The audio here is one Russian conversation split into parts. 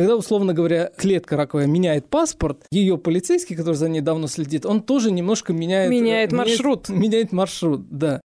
Когда, условно говоря, клетка раковая меняет паспорт, ее полицейский, который за ней давно следит, он тоже немножко меняет... Меняет маршрут. Меняет, меняет маршрут, да.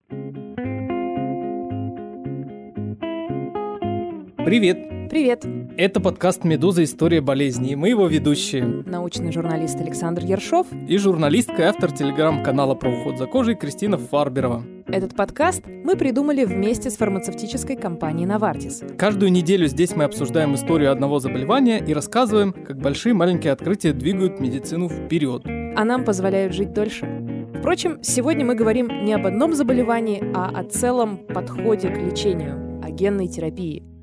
Привет! Привет! Это подкаст «Медуза. История болезни». И мы его ведущие. Научный журналист Александр Ершов. И журналистка и автор телеграм-канала про уход за кожей Кристина Фарберова. Этот подкаст мы придумали вместе с фармацевтической компанией «Новартис». Каждую неделю здесь мы обсуждаем историю одного заболевания и рассказываем, как большие и маленькие открытия двигают медицину вперед. А нам позволяют жить дольше. Впрочем, сегодня мы говорим не об одном заболевании, а о целом подходе к лечению, о генной терапии –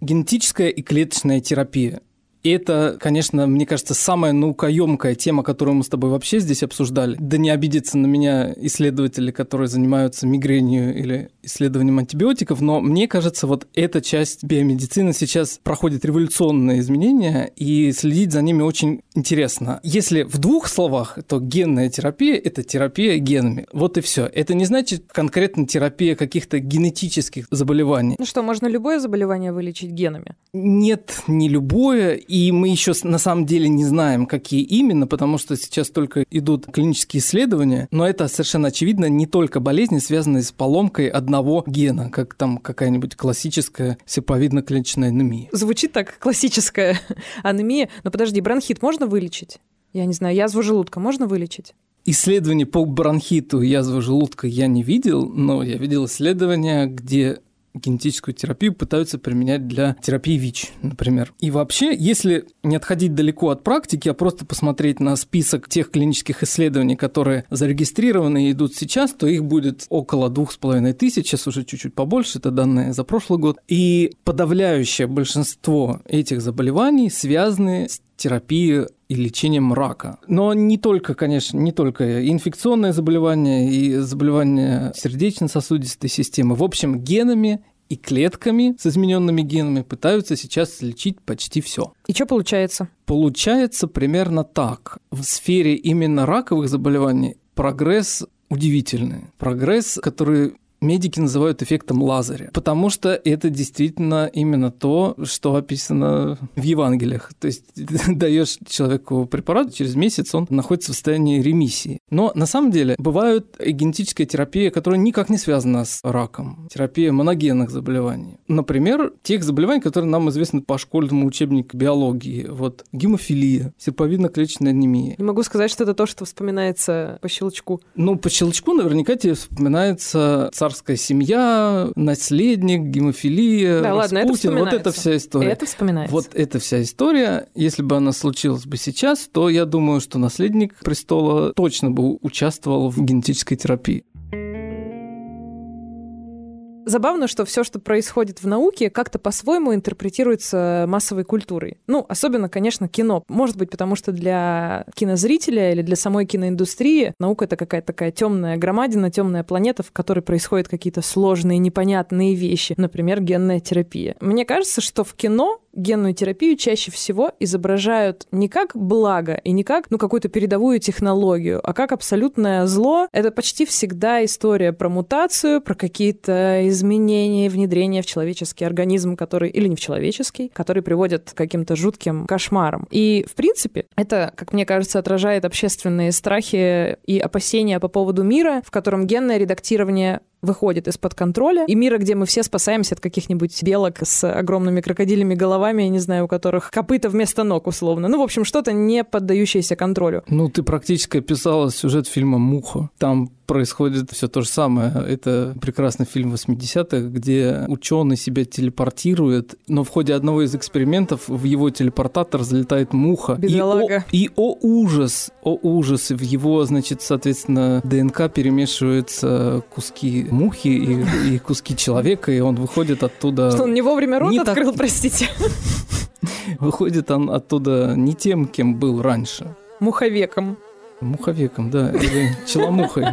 Генетическая и клеточная терапия. И это, конечно, мне кажется, самая наукоемкая тема, которую мы с тобой вообще здесь обсуждали. Да не обидеться на меня исследователи, которые занимаются мигренью или исследованием антибиотиков, но мне кажется, вот эта часть биомедицины сейчас проходит революционные изменения, и следить за ними очень интересно. Если в двух словах, то генная терапия – это терапия генами. Вот и все. Это не значит конкретно терапия каких-то генетических заболеваний. Ну что, можно любое заболевание вылечить генами? Нет, не любое и мы еще на самом деле не знаем, какие именно, потому что сейчас только идут клинические исследования, но это совершенно очевидно не только болезни, связанные с поломкой одного гена, как там какая-нибудь классическая серповидно-клеточная анемия. Звучит так, классическая анемия. Но подожди, бронхит можно вылечить? Я не знаю, язву желудка можно вылечить? Исследований по бронхиту и желудка я не видел, но я видел исследования, где генетическую терапию пытаются применять для терапии ВИЧ, например. И вообще, если не отходить далеко от практики, а просто посмотреть на список тех клинических исследований, которые зарегистрированы и идут сейчас, то их будет около двух с половиной тысяч, сейчас уже чуть-чуть побольше, это данные за прошлый год. И подавляющее большинство этих заболеваний связаны с терапии и лечением рака. Но не только, конечно, не только инфекционные заболевания и заболевания сердечно-сосудистой системы. В общем, генами и клетками с измененными генами пытаются сейчас лечить почти все. И что получается? Получается примерно так. В сфере именно раковых заболеваний прогресс удивительный. Прогресс, который медики называют эффектом Лазаря, потому что это действительно именно то, что описано в Евангелиях. То есть даешь человеку препарат, через месяц он находится в состоянии ремиссии. Но на самом деле бывают генетическая терапия, которая никак не связана с раком. Терапия моногенных заболеваний. Например, тех заболеваний, которые нам известны по школьному учебнику биологии. Вот гемофилия, серповидно-клеточная анемия. Не могу сказать, что это то, что вспоминается по щелчку. Ну, по щелчку наверняка тебе вспоминается царская семья, наследник, гемофилия, да, Распутин, ладно, это вот эта вся история. Это вспоминается. Вот эта вся история, если бы она случилась бы сейчас, то я думаю, что наследник престола точно бы участвовал в генетической терапии. Забавно, что все, что происходит в науке, как-то по-своему интерпретируется массовой культурой. Ну, особенно, конечно, кино. Может быть, потому что для кинозрителя или для самой киноиндустрии наука это какая-то такая темная громадина, темная планета, в которой происходят какие-то сложные, непонятные вещи. Например, генная терапия. Мне кажется, что в кино генную терапию чаще всего изображают не как благо и не как ну, какую-то передовую технологию, а как абсолютное зло. Это почти всегда история про мутацию, про какие-то изменения, внедрения в человеческий организм, который, или не в человеческий, который приводит к каким-то жутким кошмарам. И, в принципе, это, как мне кажется, отражает общественные страхи и опасения по поводу мира, в котором генное редактирование выходит из-под контроля, и мира, где мы все спасаемся от каких-нибудь белок с огромными крокодилями головами, я не знаю, у которых копыта вместо ног, условно. Ну, в общем, что-то не поддающееся контролю. Ну, ты практически описала сюжет фильма «Муха». Там происходит все то же самое. Это прекрасный фильм 80-х, где ученый себя телепортирует, но в ходе одного из экспериментов в его телепортатор залетает муха. Бедолага. И о, и о ужас, о ужас, в его, значит, соответственно, ДНК перемешиваются куски мухи и, и куски человека, и он выходит оттуда... Что он не вовремя рот не открыл, так... простите? Выходит он оттуда не тем, кем был раньше. Муховеком. Муховеком, да, или челомухой.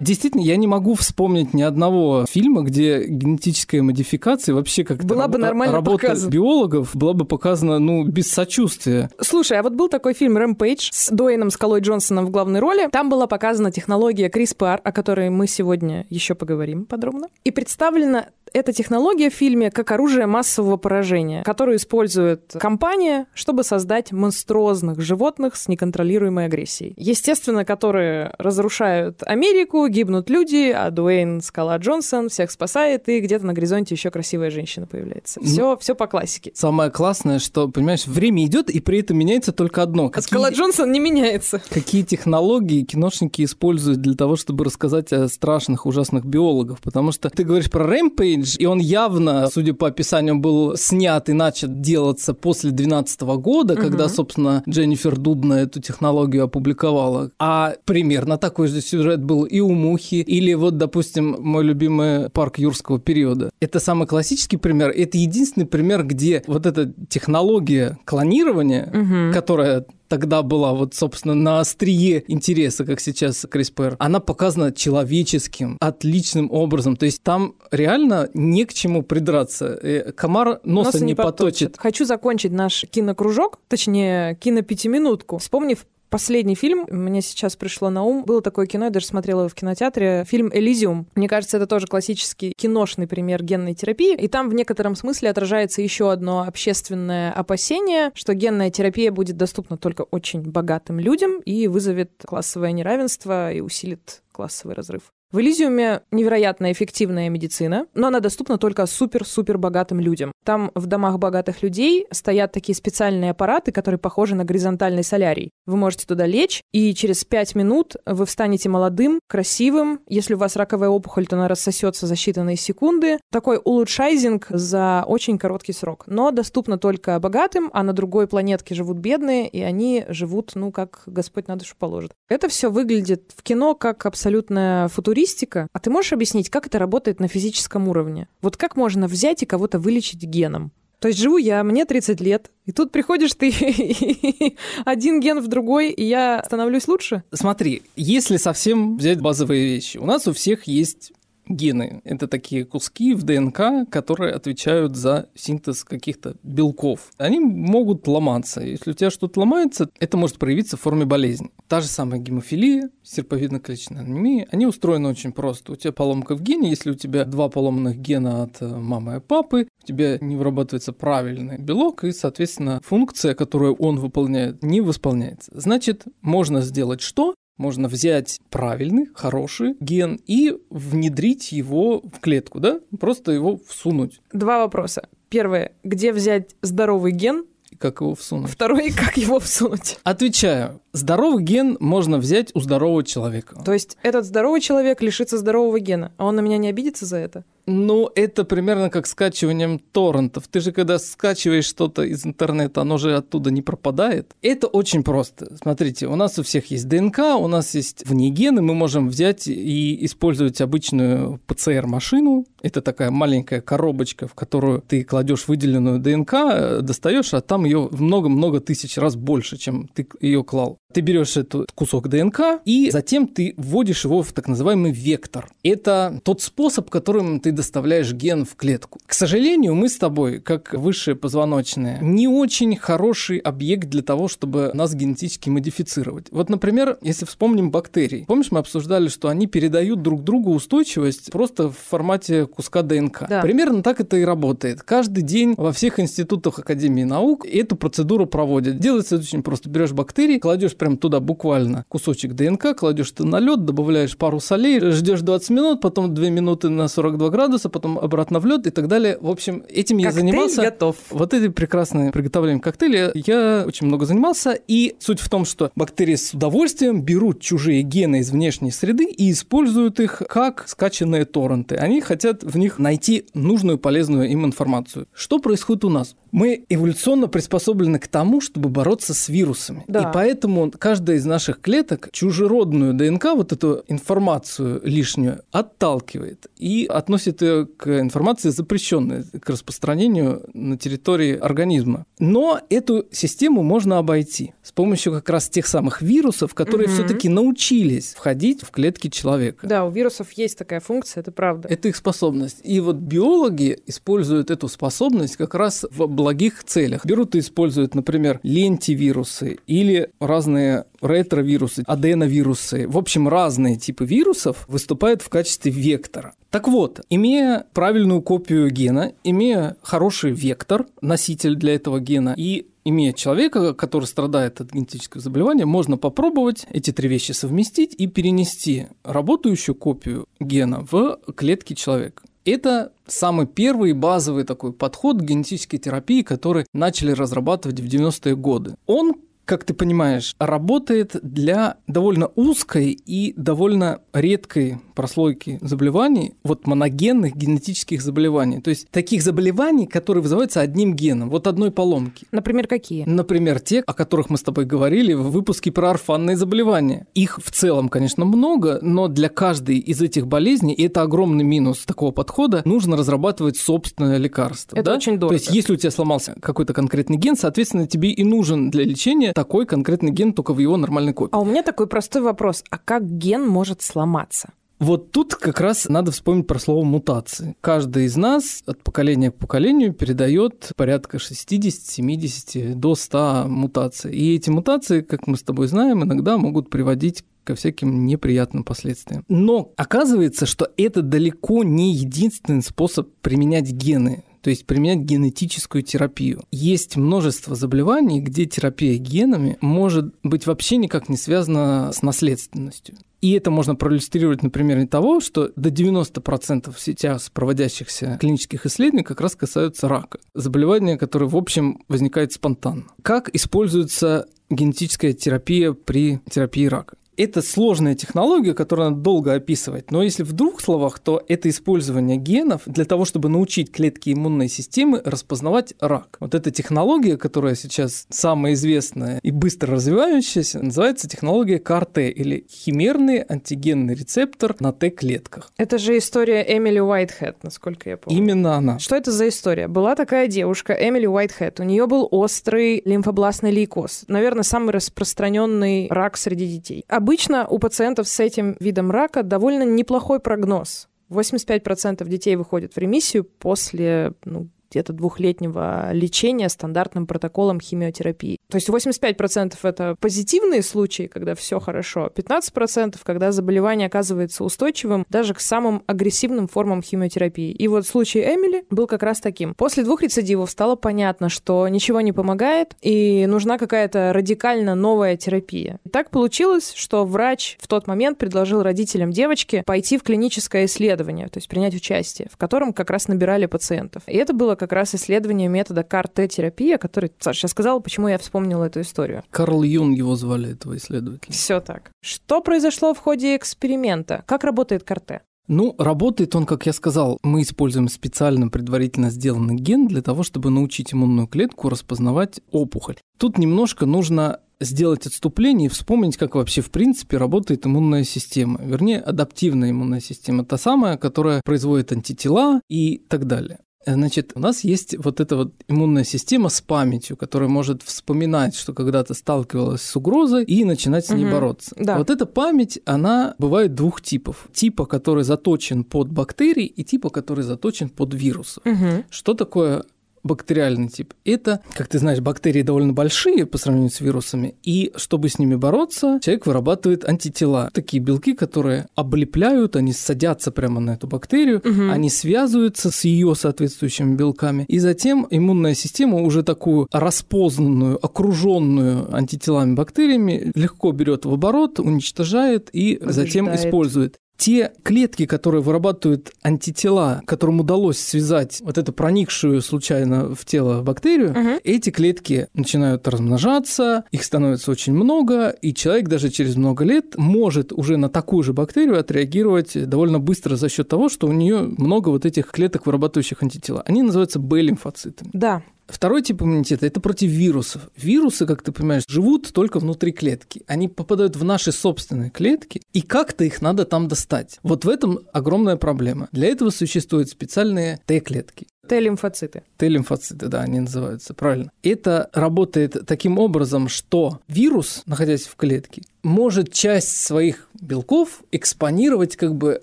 Действительно, я не могу вспомнить ни одного фильма, где генетическая модификация вообще как-то была бы нормально работа показана. биологов была бы показана, ну, без сочувствия. Слушай, а вот был такой фильм «Рэмпейдж» с Дуэйном Скалой Джонсоном в главной роли. Там была показана технология CRISPR, о которой мы сегодня еще поговорим подробно. И представлена Эта технология в фильме как оружие массового поражения, которую использует компания, чтобы создать монструозных животных с неконтролируемой агрессией. Естественно, которые разрушают Америку, гибнут люди, а Дуэйн Скала Джонсон всех спасает, и где-то на горизонте еще красивая женщина появляется. Все, ну, все по классике. Самое классное, что, понимаешь, время идет, и при этом меняется только одно. А какие... Скала Джонсон не меняется. Какие технологии киношники используют для того, чтобы рассказать о страшных, ужасных биологах? Потому что ты говоришь про Рэмпейдж, и он явно, судя по описанию, был снят и начат делаться после 2012 года, угу. когда, собственно, Дженнифер Дудна эту технологию опубликовала. А примерно такой же сюжет был и у Мухи, или вот, допустим, мой любимый парк юрского периода. Это самый классический пример. Это единственный пример, где вот эта технология клонирования, угу. которая тогда была вот, собственно, на острие интереса, как сейчас CRISPR, она показана человеческим, отличным образом. То есть там реально не к чему придраться. Э, комар носа, носа не, не поточит. поточит. Хочу закончить наш кинокружок, точнее, кинопятиминутку, вспомнив Последний фильм, мне сейчас пришло на ум, было такое кино, я даже смотрела его в кинотеатре, фильм «Элизиум». Мне кажется, это тоже классический киношный пример генной терапии, и там в некотором смысле отражается еще одно общественное опасение, что генная терапия будет доступна только очень богатым людям и вызовет классовое неравенство и усилит классовый разрыв. В Элизиуме невероятно эффективная медицина, но она доступна только супер-супер богатым людям. Там в домах богатых людей стоят такие специальные аппараты, которые похожи на горизонтальный солярий. Вы можете туда лечь, и через пять минут вы встанете молодым, красивым. Если у вас раковая опухоль, то она рассосется за считанные секунды. Такой улучшайзинг за очень короткий срок. Но доступно только богатым, а на другой планетке живут бедные, и они живут, ну, как Господь на душу положит. Это все выглядит в кино как абсолютная футуристика футуристика. А ты можешь объяснить, как это работает на физическом уровне? Вот как можно взять и кого-то вылечить геном? То есть живу я, мне 30 лет, и тут приходишь ты один ген в другой, и я становлюсь лучше? Смотри, если совсем взять базовые вещи, у нас у всех есть гены. Это такие куски в ДНК, которые отвечают за синтез каких-то белков. Они могут ломаться. Если у тебя что-то ломается, это может проявиться в форме болезни. Та же самая гемофилия, серповидно-клеточная анемия, они устроены очень просто. У тебя поломка в гене, если у тебя два поломанных гена от э, мамы и папы, у тебя не вырабатывается правильный белок, и, соответственно, функция, которую он выполняет, не восполняется. Значит, можно сделать что? Можно взять правильный, хороший ген и внедрить его в клетку, да? Просто его всунуть. Два вопроса. Первое, где взять здоровый ген? И как его всунуть? Второй, как его всунуть? Отвечаю. Здоровый ген можно взять у здорового человека. То есть этот здоровый человек лишится здорового гена, а он на меня не обидится за это? Ну, это примерно как скачиванием торрентов. Ты же, когда скачиваешь что-то из интернета, оно же оттуда не пропадает. Это очень просто. Смотрите, у нас у всех есть ДНК, у нас есть вне гены, мы можем взять и использовать обычную ПЦР-машину. Это такая маленькая коробочка, в которую ты кладешь выделенную ДНК, достаешь, а там ее много-много тысяч раз больше, чем ты ее клал. Ты берешь этот кусок ДНК и затем ты вводишь его в так называемый вектор. Это тот способ, которым ты доставляешь ген в клетку. К сожалению, мы с тобой, как высшие позвоночные, не очень хороший объект для того, чтобы нас генетически модифицировать. Вот, например, если вспомним бактерии. Помнишь, мы обсуждали, что они передают друг другу устойчивость просто в формате куска ДНК. Да. Примерно так это и работает. Каждый день во всех институтах Академии наук эту процедуру проводят. Делается очень просто. Берешь бактерии, кладешь прям туда буквально кусочек ДНК, кладешь это на лед, добавляешь пару солей, ждешь 20 минут, потом 2 минуты на 42 градуса, потом обратно в лед и так далее. В общем, этим я Коктейль занимался. готов. Вот эти прекрасные приготовления коктейля я очень много занимался. И суть в том, что бактерии с удовольствием берут чужие гены из внешней среды и используют их как скачанные торренты. Они хотят в них найти нужную полезную им информацию. Что происходит у нас? Мы эволюционно приспособлены к тому, чтобы бороться с вирусами. Да. И поэтому каждая из наших клеток чужеродную ДНК, вот эту информацию лишнюю, отталкивает и относит ее к информации запрещенной, к распространению на территории организма. Но эту систему можно обойти с помощью как раз тех самых вирусов, которые угу. все-таки научились входить в клетки человека. Да, у вирусов есть такая функция, это правда. Это их способность. И вот биологи используют эту способность как раз в благих целях. Берут и используют, например, лентивирусы или разные ретровирусы, аденовирусы, в общем, разные типы вирусов выступают в качестве вектора. Так вот, имея правильную копию гена, имея хороший вектор, носитель для этого гена, и имея человека, который страдает от генетического заболевания, можно попробовать эти три вещи совместить и перенести работающую копию гена в клетки человека. Это самый первый базовый такой подход к генетической терапии, который начали разрабатывать в 90-е годы. Он как ты понимаешь, работает для довольно узкой и довольно редкой прослойки заболеваний, вот моногенных генетических заболеваний. То есть таких заболеваний, которые вызываются одним геном, вот одной поломки. Например, какие? Например, те, о которых мы с тобой говорили в выпуске про орфанные заболевания. Их в целом, конечно, много, но для каждой из этих болезней, и это огромный минус такого подхода, нужно разрабатывать собственное лекарство. Это да? очень дорого. То есть если у тебя сломался какой-то конкретный ген, соответственно, тебе и нужен для лечения такой конкретный ген, только в его нормальной копии. А у меня такой простой вопрос. А как ген может сломаться? Вот тут как раз надо вспомнить про слово мутации. Каждый из нас от поколения к поколению передает порядка 60, 70 до 100 мутаций. И эти мутации, как мы с тобой знаем, иногда могут приводить ко всяким неприятным последствиям. Но оказывается, что это далеко не единственный способ применять гены то есть применять генетическую терапию. Есть множество заболеваний, где терапия генами может быть вообще никак не связана с наследственностью. И это можно проиллюстрировать на примере того, что до 90% сейчас проводящихся клинических исследований как раз касаются рака. Заболевания, которое, в общем, возникает спонтанно. Как используется генетическая терапия при терапии рака? Это сложная технология, которую надо долго описывать, но если в двух словах, то это использование генов для того, чтобы научить клетки иммунной системы распознавать рак. Вот эта технология, которая сейчас самая известная и быстро развивающаяся, называется технология КАРТ или химерный антигенный рецептор на Т-клетках. Это же история Эмили Уайтхед, насколько я помню. Именно она. Что это за история? Была такая девушка, Эмили Уайтхед, у нее был острый лимфобластный лейкоз, наверное, самый распространенный рак среди детей. Обычно у пациентов с этим видом рака довольно неплохой прогноз. 85% детей выходят в ремиссию после ну, где-то двухлетнего лечения стандартным протоколом химиотерапии. То есть 85% это позитивные случаи, когда все хорошо, 15% когда заболевание оказывается устойчивым даже к самым агрессивным формам химиотерапии. И вот случай Эмили был как раз таким. После двух рецидивов стало понятно, что ничего не помогает и нужна какая-то радикально новая терапия. И так получилось, что врач в тот момент предложил родителям девочки пойти в клиническое исследование, то есть принять участие, в котором как раз набирали пациентов. И это было как раз исследование метода КАР-Т-терапия, который Саша сейчас сказала, почему я вспомнила эту историю. Карл Юн его звали, этого исследователя. Все так. Что произошло в ходе эксперимента? Как работает КАР-Т? Ну, работает он, как я сказал, мы используем специально предварительно сделанный ген для того, чтобы научить иммунную клетку распознавать опухоль. Тут немножко нужно сделать отступление и вспомнить, как вообще в принципе работает иммунная система. Вернее, адаптивная иммунная система. Та самая, которая производит антитела и так далее. Значит, у нас есть вот эта вот иммунная система с памятью, которая может вспоминать, что когда-то сталкивалась с угрозой и начинать с ней угу, бороться. Да. Вот эта память, она бывает двух типов. Типа, который заточен под бактерии, и типа, который заточен под вирусы. Угу. Что такое бактериальный тип. Это, как ты знаешь, бактерии довольно большие по сравнению с вирусами, и чтобы с ними бороться, человек вырабатывает антитела. Такие белки, которые облепляют, они садятся прямо на эту бактерию, угу. они связываются с ее соответствующими белками, и затем иммунная система уже такую распознанную, окруженную антителами бактериями легко берет в оборот, уничтожает и Побеждает. затем использует те клетки, которые вырабатывают антитела, которым удалось связать вот эту проникшую случайно в тело бактерию, угу. эти клетки начинают размножаться, их становится очень много, и человек даже через много лет может уже на такую же бактерию отреагировать довольно быстро за счет того, что у нее много вот этих клеток, вырабатывающих антитела. Они называются Б-лимфоцитами. Да. Второй тип иммунитета – это против вирусов. Вирусы, как ты понимаешь, живут только внутри клетки. Они попадают в наши собственные клетки, и как-то их надо там достать. Вот в этом огромная проблема. Для этого существуют специальные Т-клетки. Т-лимфоциты. Т-лимфоциты, да, они называются, правильно. Это работает таким образом, что вирус, находясь в клетке, может часть своих белков экспонировать как бы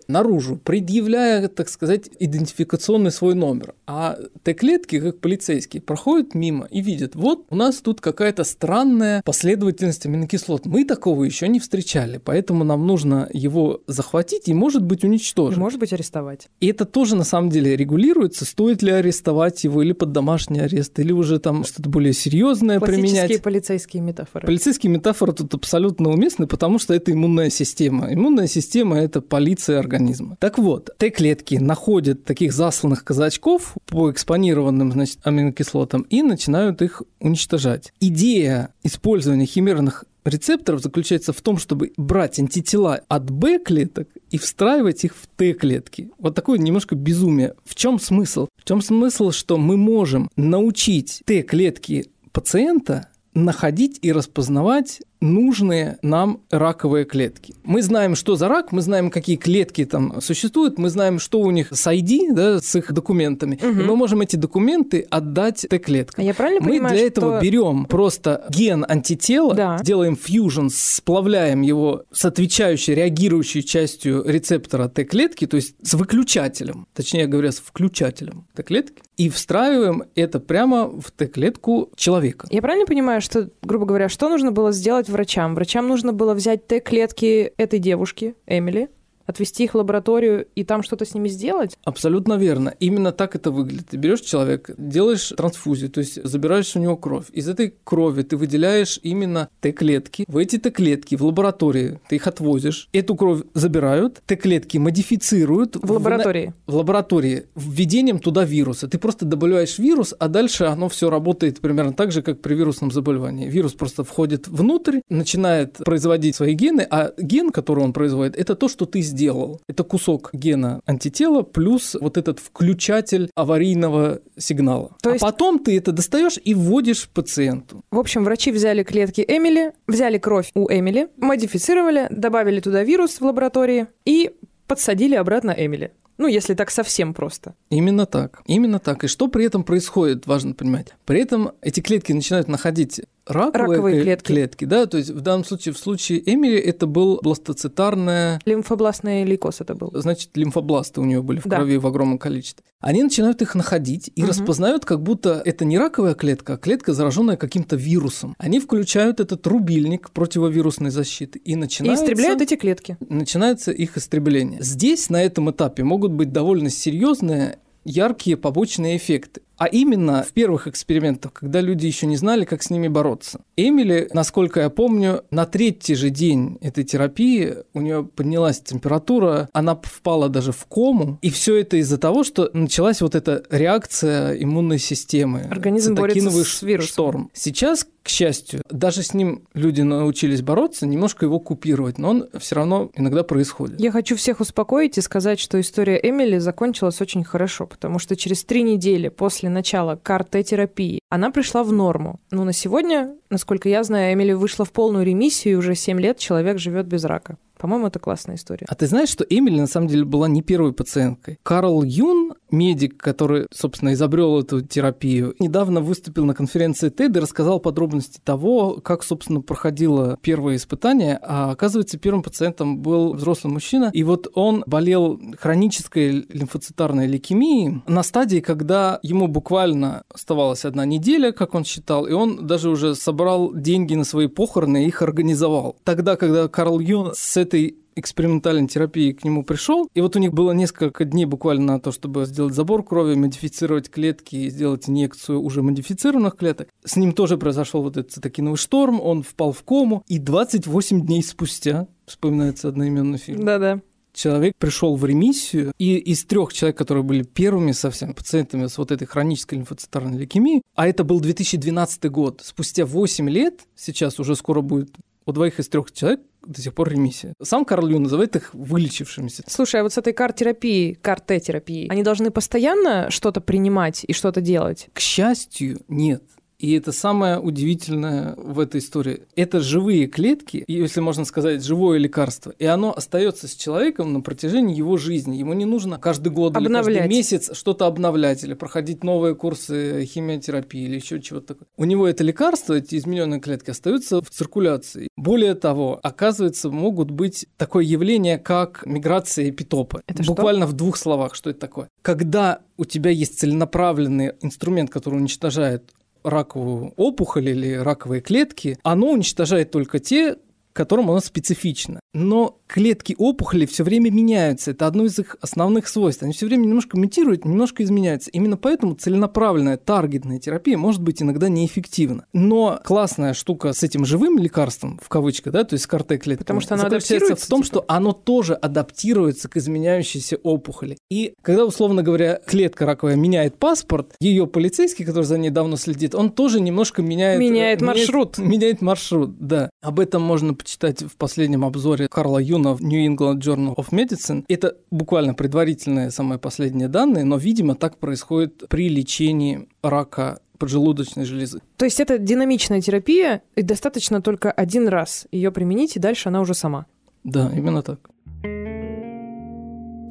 наружу, предъявляя, так сказать, идентификационный свой номер. А Т-клетки, как полицейские, проходят мимо и видят, вот у нас тут какая-то странная последовательность аминокислот. Мы такого еще не встречали, поэтому нам нужно его захватить и, может быть, уничтожить. И, может быть, арестовать. И это тоже, на самом деле, регулируется, стоит ли арестовать его или под домашний арест, или уже там что-то более серьезное применять. полицейские метафоры. Полицейские метафоры тут абсолютно уместны, потому что это иммунная система. Иммунная система – это полиция организма. Так вот, Т-клетки находят таких засланных казачков по экспонированным значит, аминокислотам и начинают их уничтожать. Идея использования химерных рецепторов заключается в том, чтобы брать антитела от Б-клеток и встраивать их в Т-клетки. Вот такое немножко безумие. В чем смысл? В чем смысл, что мы можем научить Т-клетки пациента находить и распознавать нужные нам раковые клетки. Мы знаем, что за рак, мы знаем, какие клетки там существуют, мы знаем, что у них с ID, да, с их документами, угу. и мы можем эти документы отдать Т-клеткам. Я правильно мы понимаю, для этого что... берем просто ген антитела, да. делаем фьюжн, сплавляем его с отвечающей, реагирующей частью рецептора Т-клетки, то есть с выключателем, точнее говоря, с включателем Т-клетки, и встраиваем это прямо в Т-клетку человека. Я правильно понимаю, что, грубо говоря, что нужно было сделать врачам? Врачам нужно было взять Т-клетки этой девушки, Эмили, отвести их в лабораторию и там что-то с ними сделать? Абсолютно верно. Именно так это выглядит. Ты берешь человека, делаешь трансфузию, то есть забираешь у него кровь. Из этой крови ты выделяешь именно Т-клетки. В эти Т-клетки в лаборатории ты их отвозишь. Эту кровь забирают, Т-клетки модифицируют. В лаборатории? В, в лаборатории. Введением туда вируса. Ты просто добавляешь вирус, а дальше оно все работает примерно так же, как при вирусном заболевании. Вирус просто входит внутрь, начинает производить свои гены, а ген, который он производит, это то, что ты сделал сделал. Это кусок гена антитела плюс вот этот включатель аварийного сигнала. То а есть... потом ты это достаешь и вводишь пациенту. В общем, врачи взяли клетки Эмили, взяли кровь у Эмили, модифицировали, добавили туда вирус в лаборатории и подсадили обратно Эмили. Ну, если так совсем просто. Именно так. Именно так. И что при этом происходит, важно понимать. При этом эти клетки начинают находить раковые, раковые клетки. клетки, да, то есть в данном случае, в случае Эмили это был бластоцитарная... Лимфобластный лейкоз это был. Значит, лимфобласты у него были в да. крови в огромном количестве. Они начинают их находить и угу. распознают, как будто это не раковая клетка, а клетка, зараженная каким-то вирусом. Они включают этот рубильник противовирусной защиты и начинают... И истребляют эти клетки. Начинается их истребление. Здесь, на этом этапе, могут быть довольно серьезные яркие побочные эффекты. А именно в первых экспериментах, когда люди еще не знали, как с ними бороться. Эмили, насколько я помню, на третий же день этой терапии у нее поднялась температура, она впала даже в кому. И все это из-за того, что началась вот эта реакция иммунной системы. Организм борется с вирусом. шторм. Сейчас, к счастью, даже с ним люди научились бороться, немножко его купировать, но он все равно иногда происходит. Я хочу всех успокоить и сказать, что история Эмили закончилась очень хорошо, потому что через три недели после начала КАР-Т-терапии, она пришла в норму. Но на сегодня, насколько я знаю, Эмили вышла в полную ремиссию, и уже 7 лет человек живет без рака. По-моему, это классная история. А ты знаешь, что Эмили на самом деле была не первой пациенткой? Карл Юн, медик, который, собственно, изобрел эту терапию, недавно выступил на конференции TED и рассказал подробности того, как, собственно, проходило первое испытание. А оказывается, первым пациентом был взрослый мужчина, и вот он болел хронической лимфоцитарной лейкемией на стадии, когда ему буквально оставалась одна неделя, как он считал, и он даже уже собрал деньги на свои похороны и их организовал. Тогда, когда Карл Юн с этой экспериментальной терапии к нему пришел, и вот у них было несколько дней буквально на то, чтобы сделать забор крови, модифицировать клетки и сделать инъекцию уже модифицированных клеток. С ним тоже произошел вот этот цитокиновый шторм, он впал в кому, и 28 дней спустя, вспоминается одноименный фильм. Да-да человек пришел в ремиссию, и из трех человек, которые были первыми совсем пациентами с вот этой хронической лимфоцитарной лейкемией, а это был 2012 год, спустя 8 лет, сейчас уже скоро будет у двоих из трех человек до сих пор ремиссия. Сам Карл Ю называет их вылечившимися. Слушай, а вот с этой кар-терапией, кар-Т-терапией, они должны постоянно что-то принимать и что-то делать? К счастью, нет. И это самое удивительное в этой истории. Это живые клетки, если можно сказать, живое лекарство. И оно остается с человеком на протяжении его жизни. Ему не нужно каждый год обновлять. или каждый месяц что-то обновлять или проходить новые курсы химиотерапии или еще чего-то такое. У него это лекарство, эти измененные клетки остаются в циркуляции. Более того, оказывается, могут быть такое явление, как миграция эпитопа. Это Буквально что? в двух словах, что это такое. Когда у тебя есть целенаправленный инструмент, который уничтожает раковую опухоль или раковые клетки, оно уничтожает только те, которым оно специфично. Но клетки опухоли все время меняются. Это одно из их основных свойств. Они все время немножко мутируют, немножко изменяются. Именно поэтому целенаправленная таргетная терапия может быть иногда неэффективна. Но классная штука с этим живым лекарством, в кавычках, да, то есть с картой клетки, Потому что оно заключается в том, типа? что оно тоже адаптируется к изменяющейся опухоли. И когда, условно говоря, клетка раковая меняет паспорт, ее полицейский, который за ней давно следит, он тоже немножко меняет... Меняет маршрут. Меняет маршрут, да. Об этом можно почитать в последнем обзоре Карла Юна в New England Journal of Medicine. Это буквально предварительные, самые последние данные, но, видимо, так происходит при лечении рака поджелудочной железы. То есть это динамичная терапия, и достаточно только один раз ее применить, и дальше она уже сама. Да, именно так.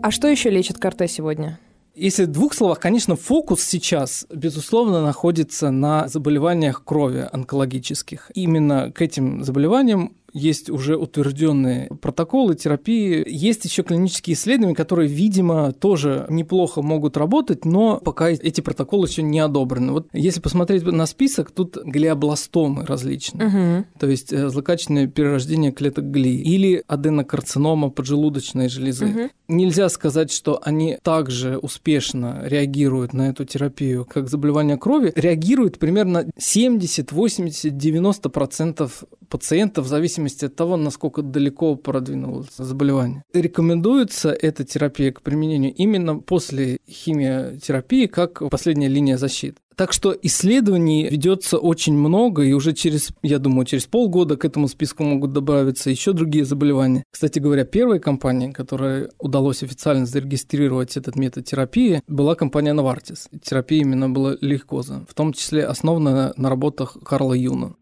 А что еще лечит КРТ сегодня? Если в двух словах, конечно, фокус сейчас, безусловно, находится на заболеваниях крови онкологических. Именно к этим заболеваниям есть уже утвержденные протоколы терапии. Есть еще клинические исследования, которые, видимо, тоже неплохо могут работать, но пока эти протоколы еще не одобрены. Вот если посмотреть на список, тут глиобластомы различные. Угу. То есть э, злокачественное перерождение клеток глии или аденокарцинома поджелудочной железы. Мгм. Нельзя сказать, что они также успешно реагируют на эту терапию, как заболевание крови. Реагируют примерно 70, 80, 90 процентов пациентов в зависимости от того, насколько далеко продвинулось заболевание. Рекомендуется эта терапия к применению именно после химиотерапии как последняя линия защиты. Так что исследований ведется очень много, и уже через, я думаю, через полгода к этому списку могут добавиться еще другие заболевания. Кстати говоря, первой компанией, которой удалось официально зарегистрировать этот метод терапии, была компания Novartis. Терапия именно была лейкоза, в том числе основана на работах Карла Юна.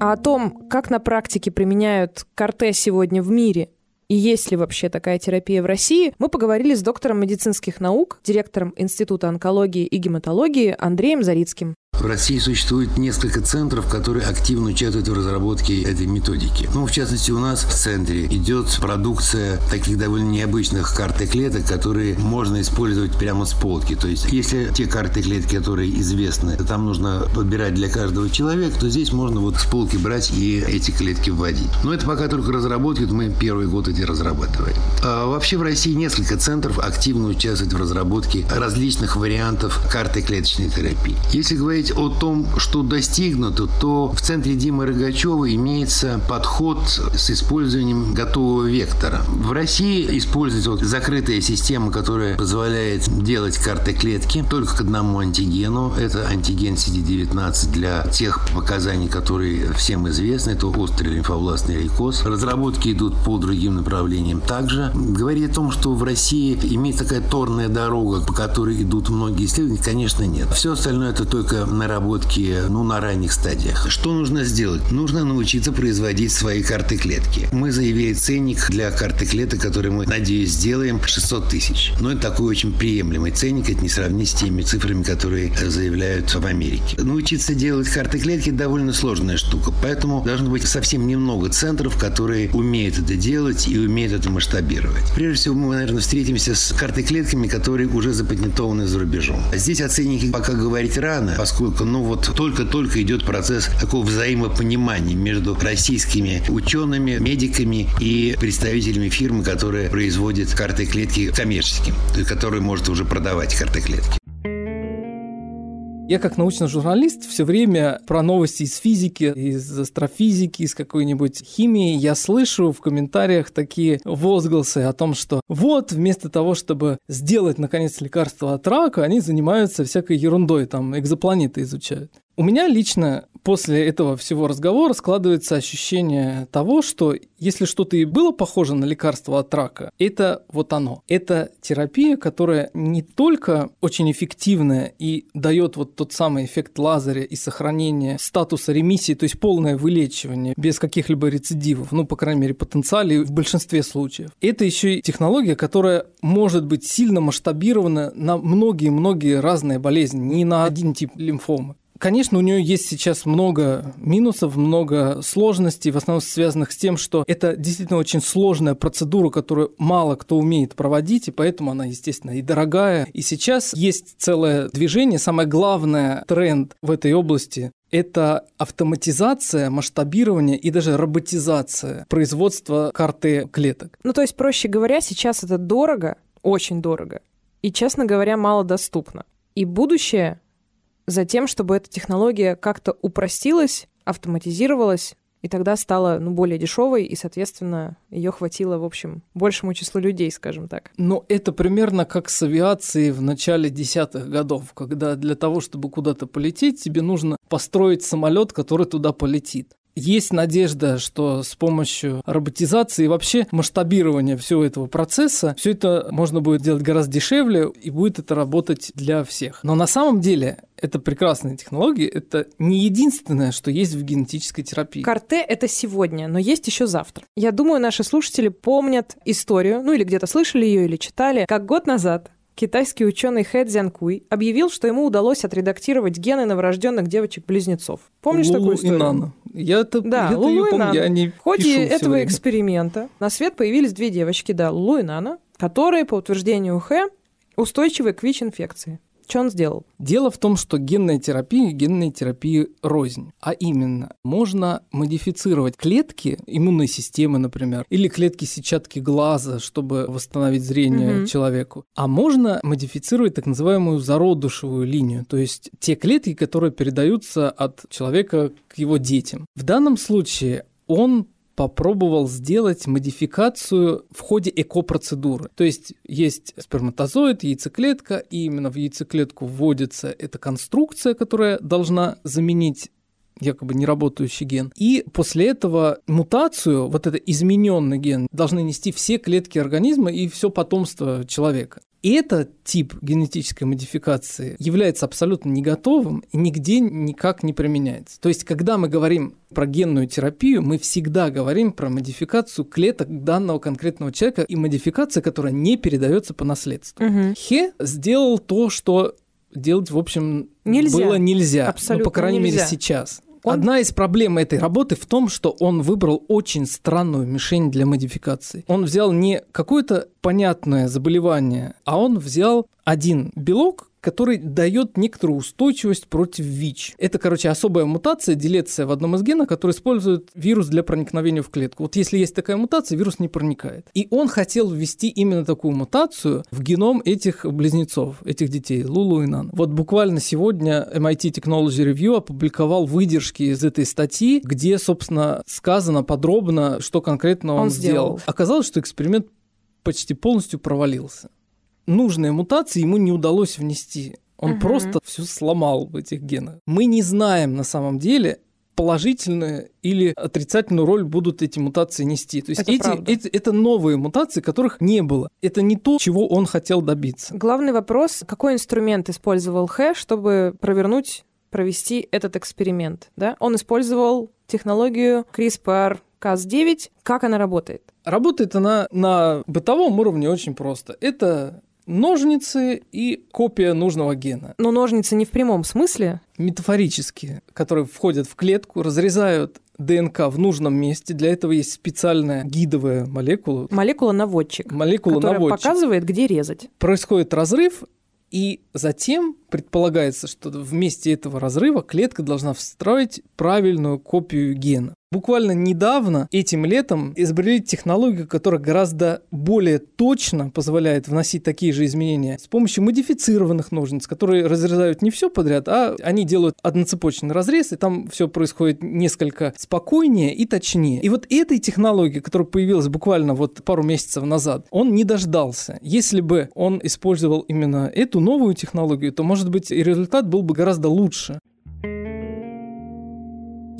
А о том, как на практике применяют КРТ сегодня в мире и есть ли вообще такая терапия в России, мы поговорили с доктором медицинских наук, директором Института онкологии и гематологии Андреем Зарицким. В России существует несколько центров, которые активно участвуют в разработке этой методики. Ну, в частности, у нас в центре идет продукция таких довольно необычных карт и клеток, которые можно использовать прямо с полки. То есть, если те карты и клетки, которые известны, там нужно подбирать для каждого человека, то здесь можно вот с полки брать и эти клетки вводить. Но это пока только разработки, мы первый год эти разрабатываем. А вообще в России несколько центров активно участвуют в разработке различных вариантов карты клеточной терапии. Если говорить о том, что достигнуто, то в центре Димы Рогачева имеется подход с использованием готового вектора. В России используется вот закрытая система, которая позволяет делать карты клетки только к одному антигену. Это антиген CD19 для тех показаний, которые всем известны. Это острый лимфобластный лейкоз. Разработки идут по другим направлениям также. Говорить о том, что в России имеется такая торная дорога, по которой идут многие исследования, конечно, нет. Все остальное это только наработки ну, на ранних стадиях. Что нужно сделать? Нужно научиться производить свои карты клетки. Мы заявили ценник для карты клеток, который мы, надеюсь, сделаем 600 тысяч. Но это такой очень приемлемый ценник, это не сравнить с теми цифрами, которые заявляют в Америке. Научиться делать карты клетки довольно сложная штука, поэтому должно быть совсем немного центров, которые умеют это делать и умеют это масштабировать. Прежде всего, мы, наверное, встретимся с картой клетками, которые уже запатентованы за рубежом. Здесь о ценнике пока говорить рано, поскольку, ну вот, только-только идет процесс такого взаимопонимания между российскими учеными, медиками и представителями фирмы, которая производит карты клетки коммерческим, то которая может уже продавать карты клетки. Я как научный журналист все время про новости из физики, из астрофизики, из какой-нибудь химии я слышу в комментариях такие возгласы о том, что вот вместо того, чтобы сделать наконец лекарство от рака, они занимаются всякой ерундой, там экзопланеты изучают. У меня лично после этого всего разговора складывается ощущение того, что если что-то и было похоже на лекарство от рака, это вот оно. Это терапия, которая не только очень эффективная и дает вот тот самый эффект Лазаря и сохранение статуса ремиссии, то есть полное вылечивание без каких-либо рецидивов, ну, по крайней мере, потенциале в большинстве случаев. Это еще и технология, которая может быть сильно масштабирована на многие-многие разные болезни, не на один тип лимфомы. Конечно, у нее есть сейчас много минусов, много сложностей, в основном связанных с тем, что это действительно очень сложная процедура, которую мало кто умеет проводить, и поэтому она, естественно, и дорогая. И сейчас есть целое движение, самое главное тренд в этой области это автоматизация, масштабирование и даже роботизация производства карты клеток. Ну, то есть, проще говоря, сейчас это дорого, очень дорого, и, честно говоря, мало доступно. И будущее за тем, чтобы эта технология как-то упростилась, автоматизировалась, и тогда стала ну, более дешевой, и, соответственно, ее хватило, в общем, большему числу людей, скажем так. Но это примерно как с авиацией в начале десятых годов, когда для того, чтобы куда-то полететь, тебе нужно построить самолет, который туда полетит. Есть надежда, что с помощью роботизации и вообще масштабирования всего этого процесса все это можно будет делать гораздо дешевле и будет это работать для всех. Но на самом деле это прекрасные технологии, это не единственное, что есть в генетической терапии. Карте — это сегодня, но есть еще завтра. Я думаю, наши слушатели помнят историю, ну или где-то слышали ее или читали, как год назад китайский ученый Хэ Цзянкуй объявил, что ему удалось отредактировать гены новорожденных девочек-близнецов. Помнишь Лулу такую историю? и Нана. Я это, Да, я Лулу и Нана. я не В ходе этого время. эксперимента на свет появились две девочки, да, Лулу и Нана, которые, по утверждению Хэ, устойчивы к ВИЧ-инфекции. Что он сделал? Дело в том, что генная терапия и генная терапия рознь. А именно, можно модифицировать клетки иммунной системы, например, или клетки сетчатки глаза, чтобы восстановить зрение Мгм. человеку. А можно модифицировать так называемую зародышевую линию, то есть те клетки, которые передаются от человека к его детям. В данном случае он попробовал сделать модификацию в ходе эко-процедуры. То есть есть сперматозоид, яйцеклетка, и именно в яйцеклетку вводится эта конструкция, которая должна заменить якобы неработающий ген. И после этого мутацию, вот этот измененный ген, должны нести все клетки организма и все потомство человека. И этот тип генетической модификации является абсолютно не готовым и нигде никак не применяется. То есть, когда мы говорим про генную терапию, мы всегда говорим про модификацию клеток данного конкретного человека и модификация, которая не передается по наследству. Мгм. Хе сделал то, что делать, в общем, Нельзя. было нельзя. Абсолютно ну, по крайней нельзя. мере, сейчас. Он- Одна из проблем этой работы в том, что он выбрал очень странную мишень для модификации. Он взял не какое-то понятное заболевание, а он взял один белок, который дает некоторую устойчивость против ВИЧ. Это, короче, особая мутация, делеция в одном из генов, который использует вирус для проникновения в клетку. Вот если есть такая мутация, вирус не проникает. И он хотел ввести именно такую мутацию в геном этих близнецов, этих детей, Лулу и Нан. Вот буквально сегодня MIT Technology Review опубликовал выдержки из этой статьи, где, собственно, сказано подробно, что конкретно он, Он сделал. Оказалось, что эксперимент почти полностью провалился нужные мутации ему не удалось внести. Он Мгм. просто все сломал в этих генах. Мы не знаем на самом деле, положительную или отрицательную роль будут эти мутации нести. То есть Это эти, правда. эти- это новые мутации, которых не было. Это не то, чего он хотел добиться. Главный вопрос, какой инструмент использовал Хэ, чтобы провернуть, провести этот эксперимент? Да? Он использовал технологию CRISPR-Cas9. Как она работает? Работает она на бытовом уровне очень просто. Это ножницы и копия нужного гена. Но ножницы не в прямом смысле. метафорические, которые входят в клетку, разрезают ДНК в нужном месте. Для этого есть специальная гидовая молекула, Молекула-наводчик, молекула которая показывает, где резать. Происходит разрыв, и затем предполагается, что в месте этого разрыва клетка должна встроить правильную копию гена. Буквально недавно, этим летом, изобрели технологию, которая гораздо более точно позволяет вносить такие же изменения с помощью модифицированных ножниц, которые разрезают не все подряд, а они делают одноцепочный разрез, и там все происходит несколько спокойнее и точнее. И вот этой технологии, которая появилась буквально вот пару месяцев назад, он не дождался. Если бы он использовал именно эту новую технологию, то, может быть, и результат был бы гораздо лучше.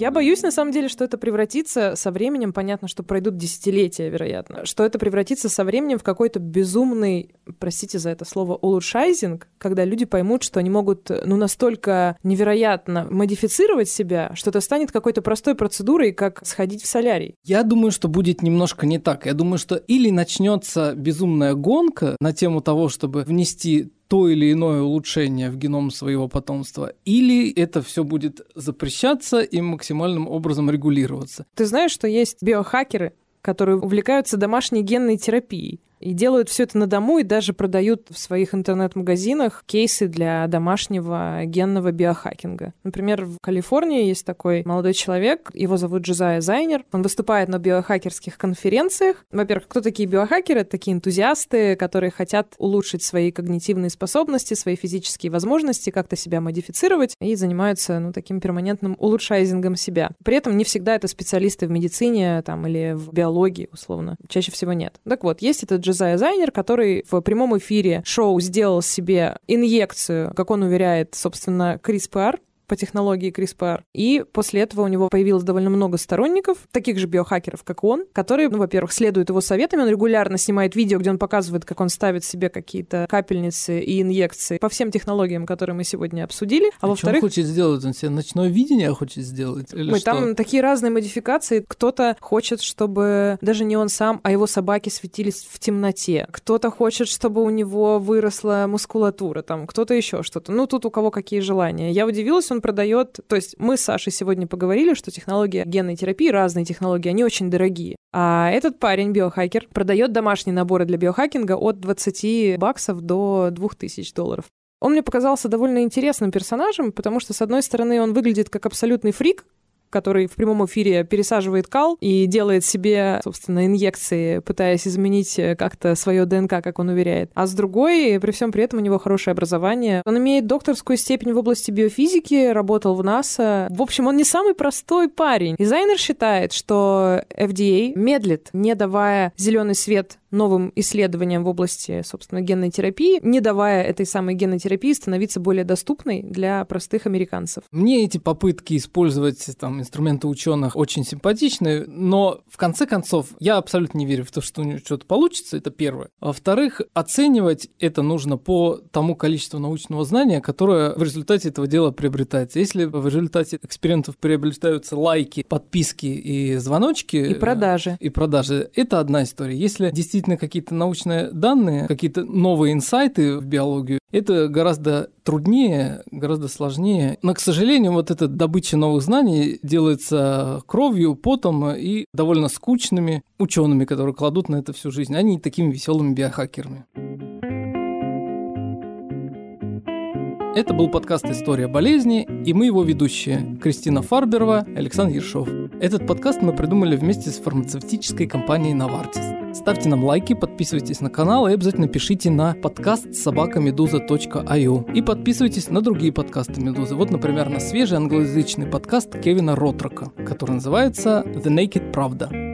Я боюсь, на самом деле, что это превратится со временем, понятно, что пройдут десятилетия, вероятно, что это превратится со временем в какой-то безумный, простите за это слово, улучшайзинг, когда люди поймут, что они могут, ну, настолько невероятно модифицировать себя, что это станет какой-то простой процедурой, как сходить в солярий. Я думаю, что будет немножко не так. Я думаю, что или начнется безумная гонка на тему того, чтобы внести то или иное улучшение в геном своего потомства, или это все будет запрещаться и максимальным образом регулироваться. Ты знаешь, что есть биохакеры, которые увлекаются домашней генной терапией. И делают все это на дому и даже продают в своих интернет-магазинах кейсы для домашнего генного биохакинга. Например, в Калифорнии есть такой молодой человек, его зовут Джозая Зайнер. Он выступает на биохакерских конференциях. Во-первых, кто такие биохакеры? Это такие энтузиасты, которые хотят улучшить свои когнитивные способности, свои физические возможности, как-то себя модифицировать и занимаются ну, таким перманентным улучшайзингом себя. При этом не всегда это специалисты в медицине там, или в биологии, условно. Чаще всего нет. Так вот, есть этот Джозайя Зайнер, который в прямом эфире шоу сделал себе инъекцию, как он уверяет, собственно, CRISPR, по технологии CRISPR. И после этого у него появилось довольно много сторонников, таких же биохакеров, как он, которые, ну, во-первых, следуют его советам. Он регулярно снимает видео, где он показывает, как он ставит себе какие-то капельницы и инъекции по всем технологиям, которые мы сегодня обсудили. А, а во-вторых... хочет сделать? Он себе ночное видение хочет сделать? Или Ой, что? там такие разные модификации. Кто-то хочет, чтобы даже не он сам, а его собаки светились в темноте. Кто-то хочет, чтобы у него выросла мускулатура, там, кто-то еще что-то. Ну, тут у кого какие желания. Я удивилась, он продает... То есть мы с Сашей сегодня поговорили, что технологии генной терапии, разные технологии, они очень дорогие. А этот парень, биохакер, продает домашние наборы для биохакинга от 20 баксов до 2000 долларов. Он мне показался довольно интересным персонажем, потому что, с одной стороны, он выглядит как абсолютный фрик, который в прямом эфире пересаживает кал и делает себе, собственно, инъекции, пытаясь изменить э, как-то свое ДНК, как он уверяет. А с другой, при всем при этом у него хорошее образование. Он имеет докторскую степень в области биофизики, работал в НАСА. В общем, он не самый простой парень. Дизайнер считает, что FDA медлит, не давая зеленый свет новым исследованиям в области, собственно, генной терапии, не давая этой самой генной терапии становиться более доступной для простых американцев. Мне эти попытки использовать там инструменты ученых очень симпатичны, но в конце концов я абсолютно не верю в то, что у него что-то получится, это первое. Во-вторых, оценивать это нужно по тому количеству научного знания, которое в результате этого дела приобретается. Если в результате экспериментов приобретаются лайки, подписки и звоночки... И продажи. И продажи. Это одна история. Если действительно действительно какие-то научные данные, какие-то новые инсайты в биологию, это гораздо труднее, гораздо сложнее. Но, к сожалению, вот эта добыча новых знаний делается кровью, потом и довольно скучными учеными, которые кладут на это всю жизнь, а не такими веселыми биохакерами. Это был подкаст «История болезни», и мы его ведущие Кристина Фарберова, Александр Ершов. Этот подкаст мы придумали вместе с фармацевтической компанией Novartis. Ставьте нам лайки, подписывайтесь на канал и обязательно пишите на подкаст собакамедуза.io и подписывайтесь на другие подкасты Медузы. Вот, например, на свежий англоязычный подкаст Кевина Ротрока, который называется «The Naked Правда».